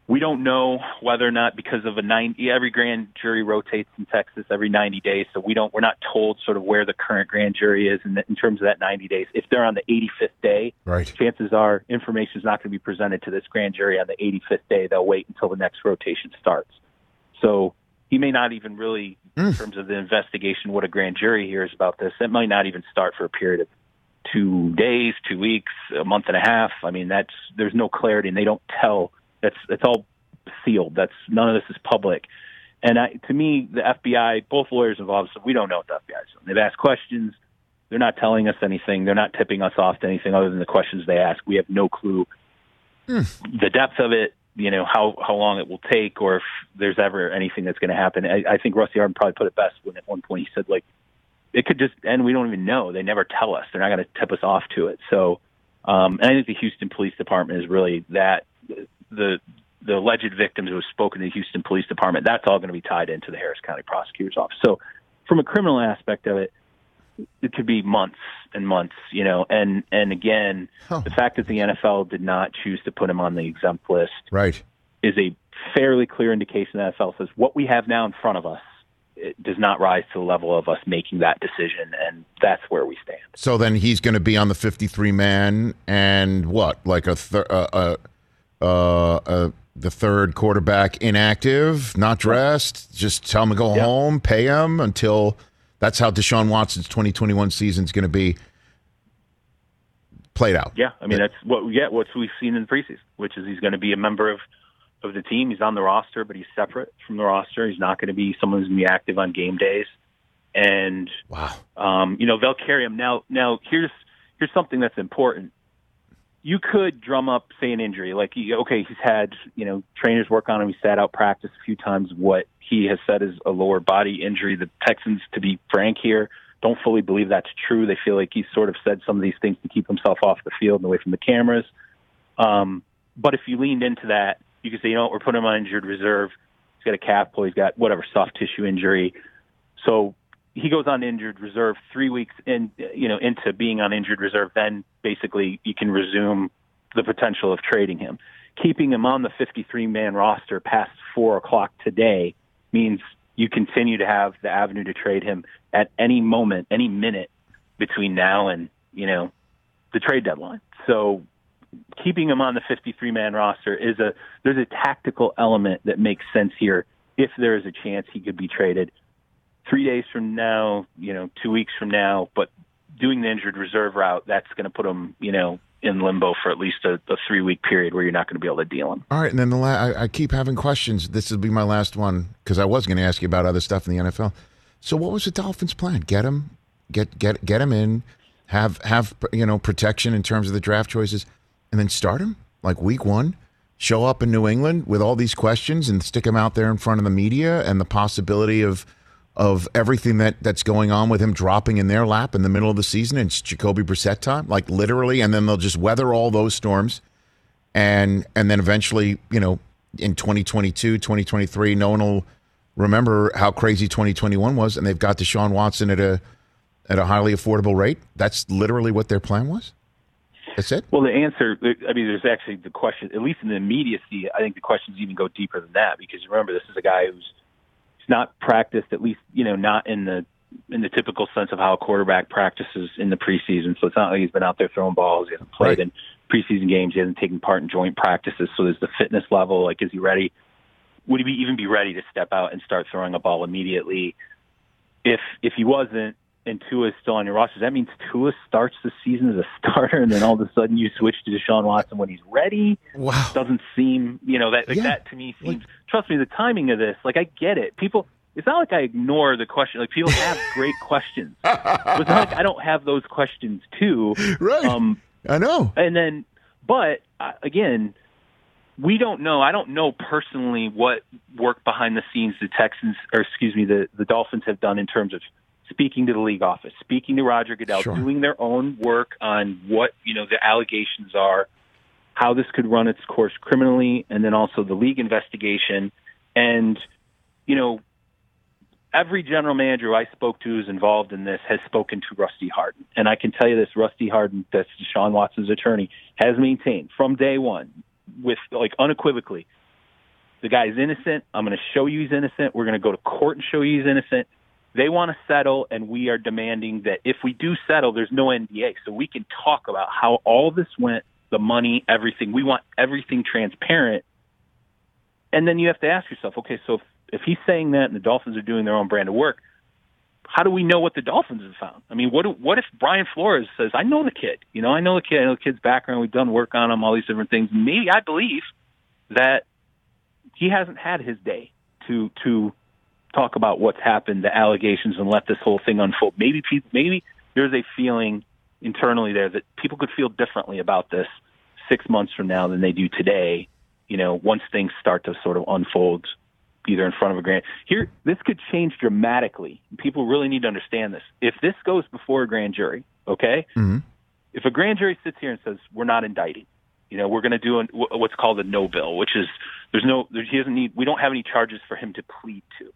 We don't know whether or not because of a 90 every grand jury rotates in Texas every 90 days, so we don't we're not told sort of where the current grand jury is in, in terms of that 90 days. If they're on the 85th day, Right. chances are information is not going to be presented to this grand jury on the 85th day. They'll wait until the next rotation starts. So he may not even really, in hmm. terms of the investigation, what a grand jury hears about this, it might not even start for a period of two days, two weeks, a month and a half. I mean, that's there's no clarity, and they don't tell. That's it's all sealed. That's none of this is public. And I, to me, the FBI, both lawyers involved, said we don't know what the FBI is doing. They've asked questions. They're not telling us anything. They're not tipping us off to anything other than the questions they ask. We have no clue hmm. the depth of it. You know how how long it will take, or if there's ever anything that's going to happen. I, I think Rusty Hardin probably put it best when at one point he said like it could just end. We don't even know. They never tell us. They're not going to tip us off to it. So, um, and I think the Houston Police Department is really that the the alleged victims who have spoken to the Houston Police Department. That's all going to be tied into the Harris County Prosecutor's Office. So, from a criminal aspect of it, it could be months and months. You know, and and again, the fact that the NFL did not choose to put him on the exempt list Right. is a fairly clear indication that NFL says what we have now in front of us it does not rise to the level of us making that decision, and that's where we stand. So then he's going to be on the 53 man and what? Like a, thir- uh, uh, uh, uh, the third quarterback inactive, not dressed. Just tell him to go Yeah. home, pay him until that's how Deshaun Watson's 2021 season is going to be played out. Yeah, I mean that's what we get. What we've seen in the preseason, which is he's going to be a member of of the team. He's on the roster, but he's separate from the roster. He's not going to be someone who's going to be active on game days. And Wow. um, you know they'll carry him now. Now here's here's something that's important. You could drum up, say, an injury. Like, okay, he's had you know trainers work on him. He sat out practice a few times. What he has said is a lower body injury. The Texans, to be frank here, don't fully believe that's true. They feel like he's sort of said some of these things to keep himself off the field and away from the cameras. Um, but if you leaned into that, you could say, you know, we're putting him on injured reserve. He's got a calf pull. He's got whatever soft tissue injury. So he goes on injured reserve three weeks in, you know, into being on injured reserve. Then basically you can resume the potential of trading him. Keeping him on the 53 man roster past four o'clock today means you continue to have the avenue to trade him at any moment, any minute between now and, you know, the trade deadline. So keeping him on the 53 man roster is a there's a tactical element that makes sense here if there is a chance he could be traded three days from now you know two weeks from now but doing the injured reserve route that's going to put him you know in limbo for at least a, a three week period where you're not going to be able to deal him All right, and then the la- I, I keep having questions. This will be my last one because I was going to ask you about other stuff in the NFL. So, what was the Dolphins' plan? Get him, get get get him in, have have you know protection in terms of the draft choices, and then start him like week one. Show up in New England with all these questions and stick him out there in front of the media and the possibility of of everything that that's going on with him dropping in their lap in the middle of the season. It's Jacoby Brissett time, like literally, and then they'll just weather all those storms and and then eventually you know in 2022 2023 no one will remember how crazy 2021 was and they've got Deshaun Watson at a at a highly affordable rate that's literally what their plan was that's it Well, the answer, I mean, there's actually the question, at least in the immediacy, I think the questions even go deeper than that because remember, this is a guy who's he's not practiced, at least, you know, not in the in the typical sense of how a quarterback practices in the preseason. So it's not like he's been out there throwing balls. He hasn't played Right. in preseason games. He hasn't taken part in joint practices. So there's the fitness level. Like, is he ready? Would he be, even be ready to step out and start throwing a ball immediately? If if he wasn't, and Tua is still on your roster, that means Tua starts the season as a starter, and then all of a sudden you switch to Deshaun Watson when he's ready. wow Doesn't seem, you know, that like Yeah. that to me seems. trust me, the timing of this, like I get it. People, it's not like I ignore the question. Like people have great questions. It's not like I don't have those questions too. right Um, I know and then, but uh, again, we don't know. I don't know personally what work behind the scenes the Texans, or excuse me, the the Dolphins have done in terms of speaking to the league office, speaking to Roger Goodell, Sure. doing their own work on what you know the allegations are. how this could run its course criminally, and then also the league investigation. And, you know, every general manager I spoke to who's involved in this has spoken to Rusty Hardin, And I can tell you this Rusty Hardin, that's Deshaun Watson's attorney, has maintained from day one, with like unequivocally, the guy's innocent. I'm going to show you he's innocent. We're going to go to court and show you he's innocent. They want to settle, and we are demanding that if we do settle, there's no NDA. So we can talk about how all this went, the money, everything. We want everything transparent. And then you have to ask yourself, okay, so if, if he's saying that and the Dolphins are doing their own brand of work, how do we know what the Dolphins have found? I mean, what what if Brian Flores says, "I know the kid. You know, I know the kid. I know the kid's background. We've done work on him. All these different things. Maybe I believe that he hasn't had his day to to talk about what's happened, the allegations, and let this whole thing unfold. Maybe people, maybe there's a feeling internally there that people could feel differently about this six months from now than they do today. You know, once things start to sort of unfold, either in front of a grand here, this could change dramatically. People really need to understand this. If this goes before a grand jury, okay, Mhm. if a grand jury sits here and says we're not indicting, you know, we're going to do an, what's called a no bill, which is there's no, there, he doesn't need, we don't have any charges for him to plead to.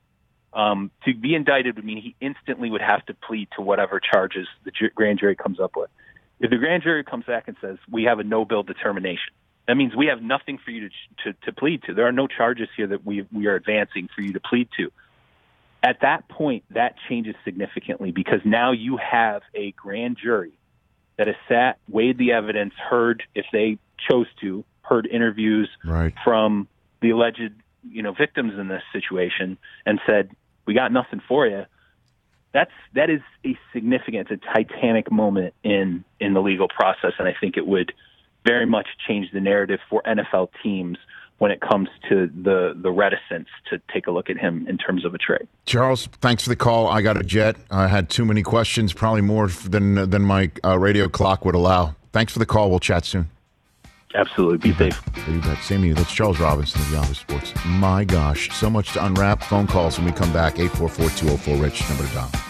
Um, to be indicted would mean he instantly would have to plead to whatever charges the ju- grand jury comes up with. If the grand jury comes back and says we have a no bill determination, that means we have nothing for you to, to, to plead to. There are no charges here that we, we are advancing for you to plead to. At that point, that changes significantly because now you have a grand jury that has sat, weighed the evidence, heard if they chose to, heard interviews Right. from the alleged, you know, victims in this situation, and said, "We got nothing for you." That's that is a significant, a titanic moment in in the legal process, and I think it would very much change the narrative for NFL teams when it comes to the the reticence to take a look at him in terms of a trade. Charles, thanks for the call. I got a jet. I had too many questions, probably more than than my uh, radio clock would allow. Thanks for the call. We'll chat soon. Absolutely, be safe. You bet. Same to you. That's Charles Robinson of Yahoo Sports. My gosh, so much to unwrap. Phone calls when we come back. 844-204-RICH, number to dial.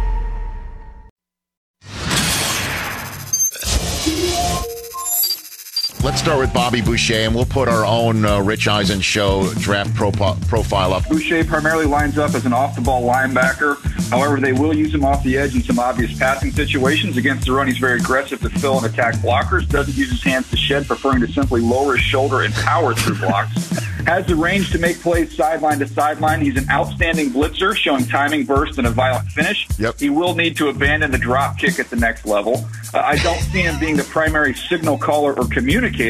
Let's start with Bobby Boucher, and we'll put our own uh, Rich Eisen show draft propo- profile up. Boucher primarily lines up as an off-the-ball linebacker. However, they will use him off the edge in some obvious passing situations. Against the run, he's very aggressive to fill and attack blockers. Doesn't use his hands to shed, preferring to simply lower his shoulder and power through blocks. Has the range to make plays sideline to sideline. He's an outstanding blitzer, showing timing, burst, and a violent finish. Yep. He will need to abandon the drop kick at the next level. Uh, I don't see him being the primary signal caller or communicator,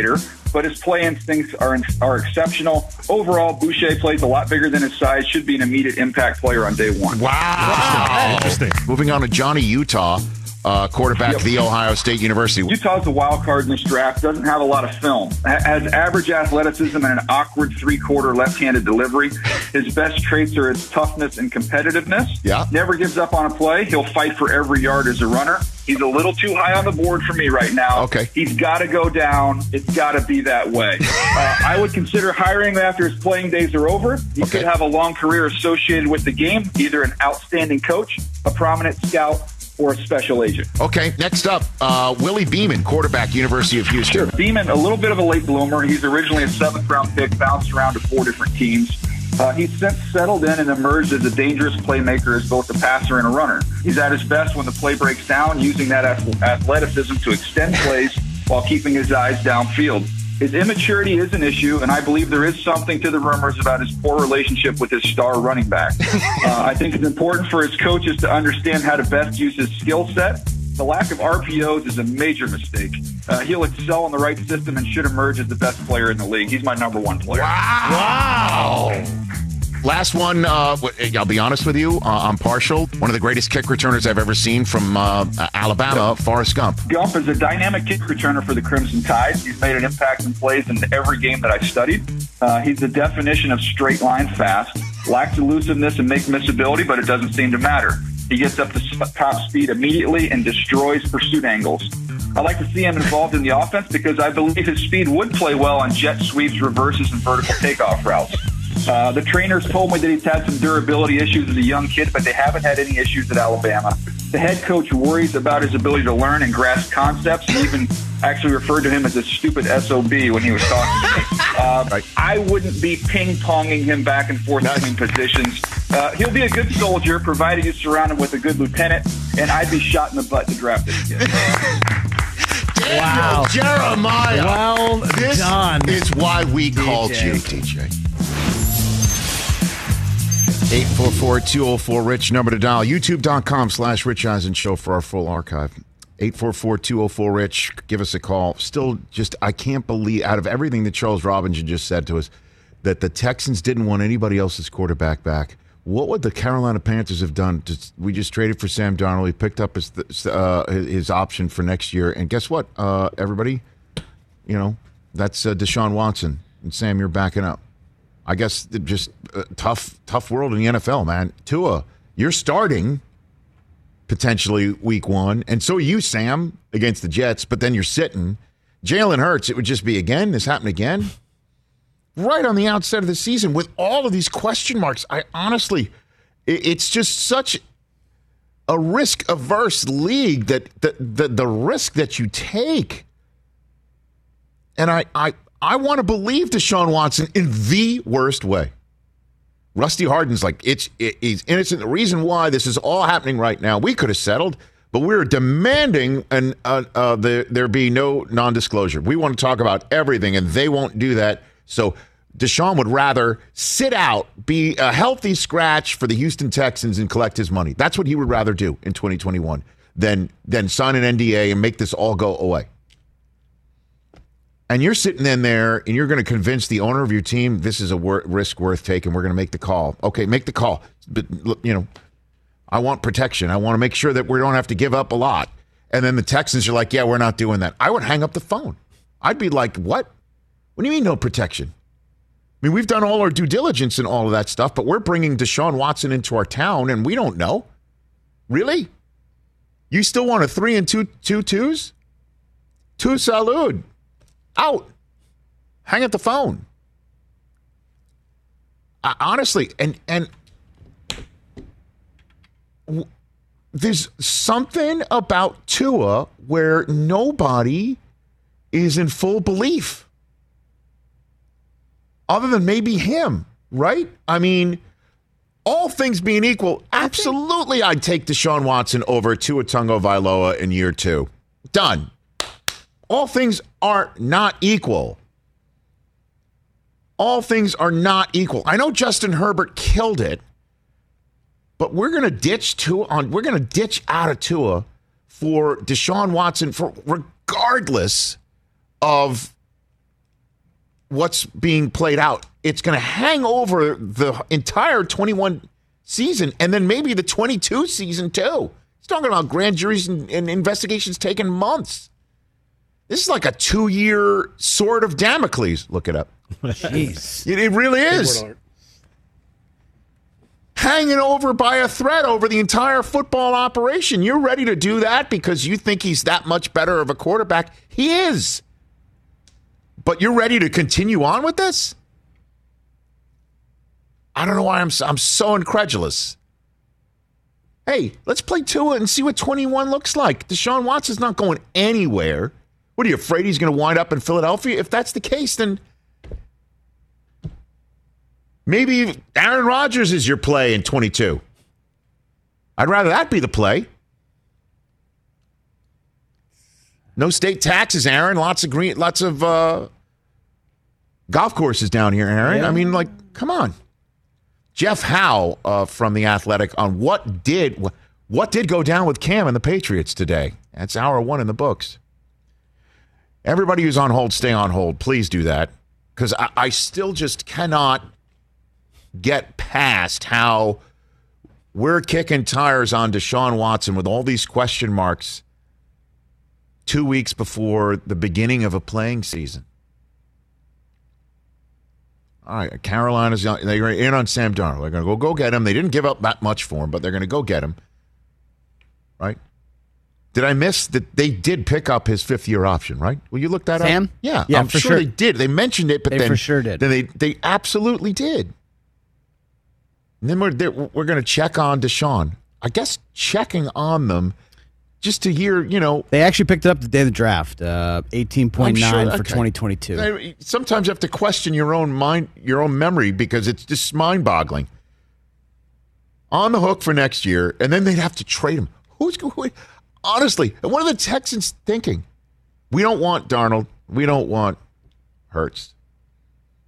but his play instincts are are exceptional. Overall, Boucher plays a lot bigger than his size. Should be an immediate impact player on day one. Wow. Interesting. Moving on to Johnny Utah, uh, quarterback of the Ohio State University. Utah's a wild card in this draft. Doesn't have a lot of film. Has average athleticism and an awkward three-quarter left-handed delivery. His best traits are his toughness and competitiveness. Yeah. Never gives up on a play. He'll fight for every yard as a runner. He's a little too high on the board for me right now. Okay. He's got to go down. It's got to be that way. uh, I would consider hiring him after his playing days are over. He Okay. could have a long career associated with the game, either an outstanding coach, a prominent scout, or a special agent. Okay, next up, uh, Willie Beamen, quarterback, University of Houston. Beeman, a little bit of a late bloomer. He's originally a seventh round pick, bounced around to four different teams. Uh, he's since settled in and emerged as a dangerous playmaker as both a passer and a runner. He's at his best when the play breaks down, using that athleticism to extend plays while keeping his eyes downfield. His immaturity is an issue, and I believe there is something to the rumors about his poor relationship with his star running back. uh, I think it's important for his coaches to understand how to best use his skill set. The lack of RPOs is a major mistake. Uh, he'll excel in the right system and should emerge as the best player in the league. He's my number one player. Wow. wow. Last one, uh, w- I'll be honest with you, uh, I'm partial. One of the greatest kick returners I've ever seen from uh, Alabama, Forrest Gump. Gump is a dynamic kick returner for the Crimson Tide. He's made an impact and plays in every game that I've studied. Uh, he's the definition of straight line fast, lacks elusiveness and make missability, but it doesn't seem to matter. He gets up to top speed immediately and destroys pursuit angles. I like to see him involved in the offense because I believe his speed would play well on jet sweeps, reverses, and vertical takeoff routes. Uh, the trainers told me that he's had some durability issues as a young kid, but they haven't had any issues at Alabama. The head coach worries about his ability to learn and grasp concepts, and even actually referred to him as a stupid SOB when he was talking to me. Uh, I wouldn't be ping ponging him back and forth between positions. Uh, he'll be a good soldier, provided you surround him with a good lieutenant, and I'd be shot in the butt to draft this kid. Wow. Jeremiah. Well this done. is why we called you, DJ. 844-204-RICH, number to dial. YouTube.com slash Rich Eisen Show for our full archive. 844-204-RICH. Give us a call. Still just, I can't believe, out of everything that Charles Robinson just said to us, that the Texans didn't want anybody else's quarterback back. What would the Carolina Panthers have done? We just traded for Sam Darnold. He picked up his uh, his option for next year. And guess what, uh, everybody? You know, that's uh, Deshaun Watson. And Sam, you're backing up. I guess just uh, tough, tough world in the NFL, man. Tua, you're starting potentially week one, and so you, Sam, against the Jets. But then you're sitting. Jalen Hurts, it would just be again. This happened again, right on the outset of the season with all of these question marks. I honestly, it's just such a risk averse league that the, the the risk that you take and I, I, I want to believe Deshaun Watson in the worst way. Rusty Hardin's like, it's, it, he's innocent. The reason why this is all happening right now, we could have settled, but we're demanding an, uh, uh, the, there be no non disclosure. We want to talk about everything, and they won't do that. So Deshaun would rather sit out, be a healthy scratch for the Houston Texans, and collect his money. That's what he would rather do in 2021 than, than sign an NDA and make this all go away and you're sitting in there and you're going to convince the owner of your team this is a wor- risk worth taking we're going to make the call. Okay make the call. But you know i want protection. I want to make sure that we don't have to give up a lot. And then the texans are like yeah we're not doing that. I would hang up the phone. I'd be like what? What do you mean no protection? I mean we've done all our due diligence and all of that stuff but we're bringing deshaun watson into our town and we don't know. Really? You still want a three and two two twos? Two salud out. Hang up the phone. I, honestly, and and w- there's something about Tua where nobody is in full belief, other than maybe him, right? I mean, all things being equal, absolutely, I'd take Deshaun Watson over Tua Tagovailoa in year two. Done all things are not equal. All things are not equal. I know Justin Herbert killed it, but we're going to ditch Tua on. We're going to ditch out of Tua for Deshaun Watson for regardless of what's being played out. It's going to hang over the entire 21 season and then maybe the 22 season too. He's talking about grand juries and, and investigations taking months. This is like a two year sword of Damocles. Look it up. Jeez. It, it really is. Hanging over by a thread over the entire football operation. You're ready to do that because you think he's that much better of a quarterback. He is. But you're ready to continue on with this? I don't know why I'm so, I'm so incredulous. Hey, let's play Tua and see what 21 looks like. Deshaun Watson's not going anywhere. What are you afraid he's going to wind up in Philadelphia? If that's the case, then maybe Aaron Rodgers is your play in 22. I'd rather that be the play. No state taxes, Aaron. Lots of green, lots of uh, golf courses down here, Aaron. Yeah. I mean, like, come on. Jeff Howe uh, from the Athletic on what did what did go down with Cam and the Patriots today. That's hour one in the books. Everybody who's on hold, stay on hold. Please do that because I, I still just cannot get past how we're kicking tires on Deshaun Watson with all these question marks two weeks before the beginning of a playing season. All right, Carolina's they're in on Sam Darnold. They're going to go go get him. They didn't give up that much for him, but they're going to go get him. Right? Did I miss that they did pick up his fifth year option? Right? Will you look that Sam? up? Yeah, Yeah, I'm for sure, sure. they did. They mentioned it, but They then for sure did. Then they they absolutely did. And then we're we're going to check on Deshaun. I guess checking on them just to hear, you know, They actually picked it up the day of the draft, uh, 18.9 I'm sure- for okay. 2022. Sometimes you have to question your own mind, your own memory, because it's just mind-boggling. On the hook for next year, and then they'd have to trade him. Who's going? Honestly, what are the Texans thinking? We don't want Darnold. We don't want Hurts.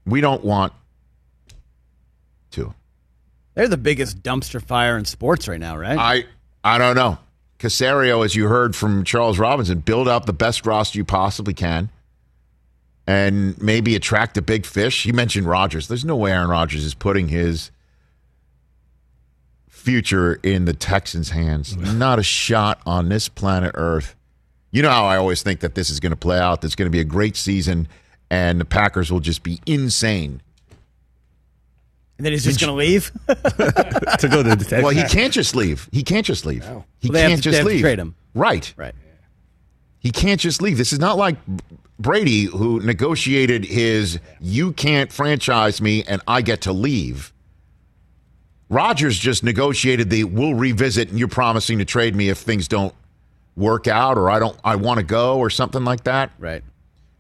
We don't want Tua. They're the biggest dumpster fire in sports right now, right? I I don't know. Caserio, as you heard from Charles Robinson, build up the best roster you possibly can, and maybe attract a big fish. He mentioned Rodgers. There's no way Aaron Rodgers is putting his future in the Texans' hands. Not a shot on this planet Earth. You know how I always think that this is going to play out. There's going to be a great season, and the Packers will just be insane. and then he's just going to leave? to go to the Texans. Well, he can't just leave. He can't just leave. He Well, they can't to- just they have to leave. trade him. Right. right. He can't just leave. This is not like Brady who negotiated his you can't franchise me and I get to leave. Rodgers just negotiated the we'll revisit and you're promising to trade me if things don't work out or I don't I want to go or something like that. Right.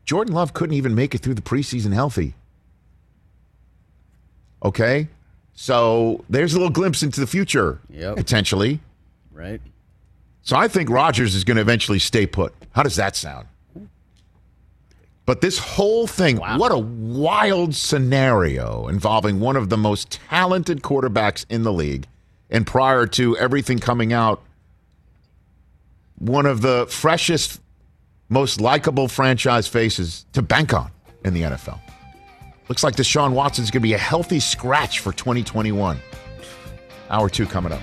Jordan Love couldn't even make it through the preseason healthy. Okay? So there's a little glimpse into the future Yep. potentially. Right. So I think Rodgers is going to eventually stay put. How does that sound? But this whole thing, what a wild scenario involving one of the most talented quarterbacks in the league. And prior to everything coming out, one of the freshest, most likable franchise faces to bank on in the NFL. Looks like Deshaun Watson's going to be a healthy scratch for 2021. Hour two coming up.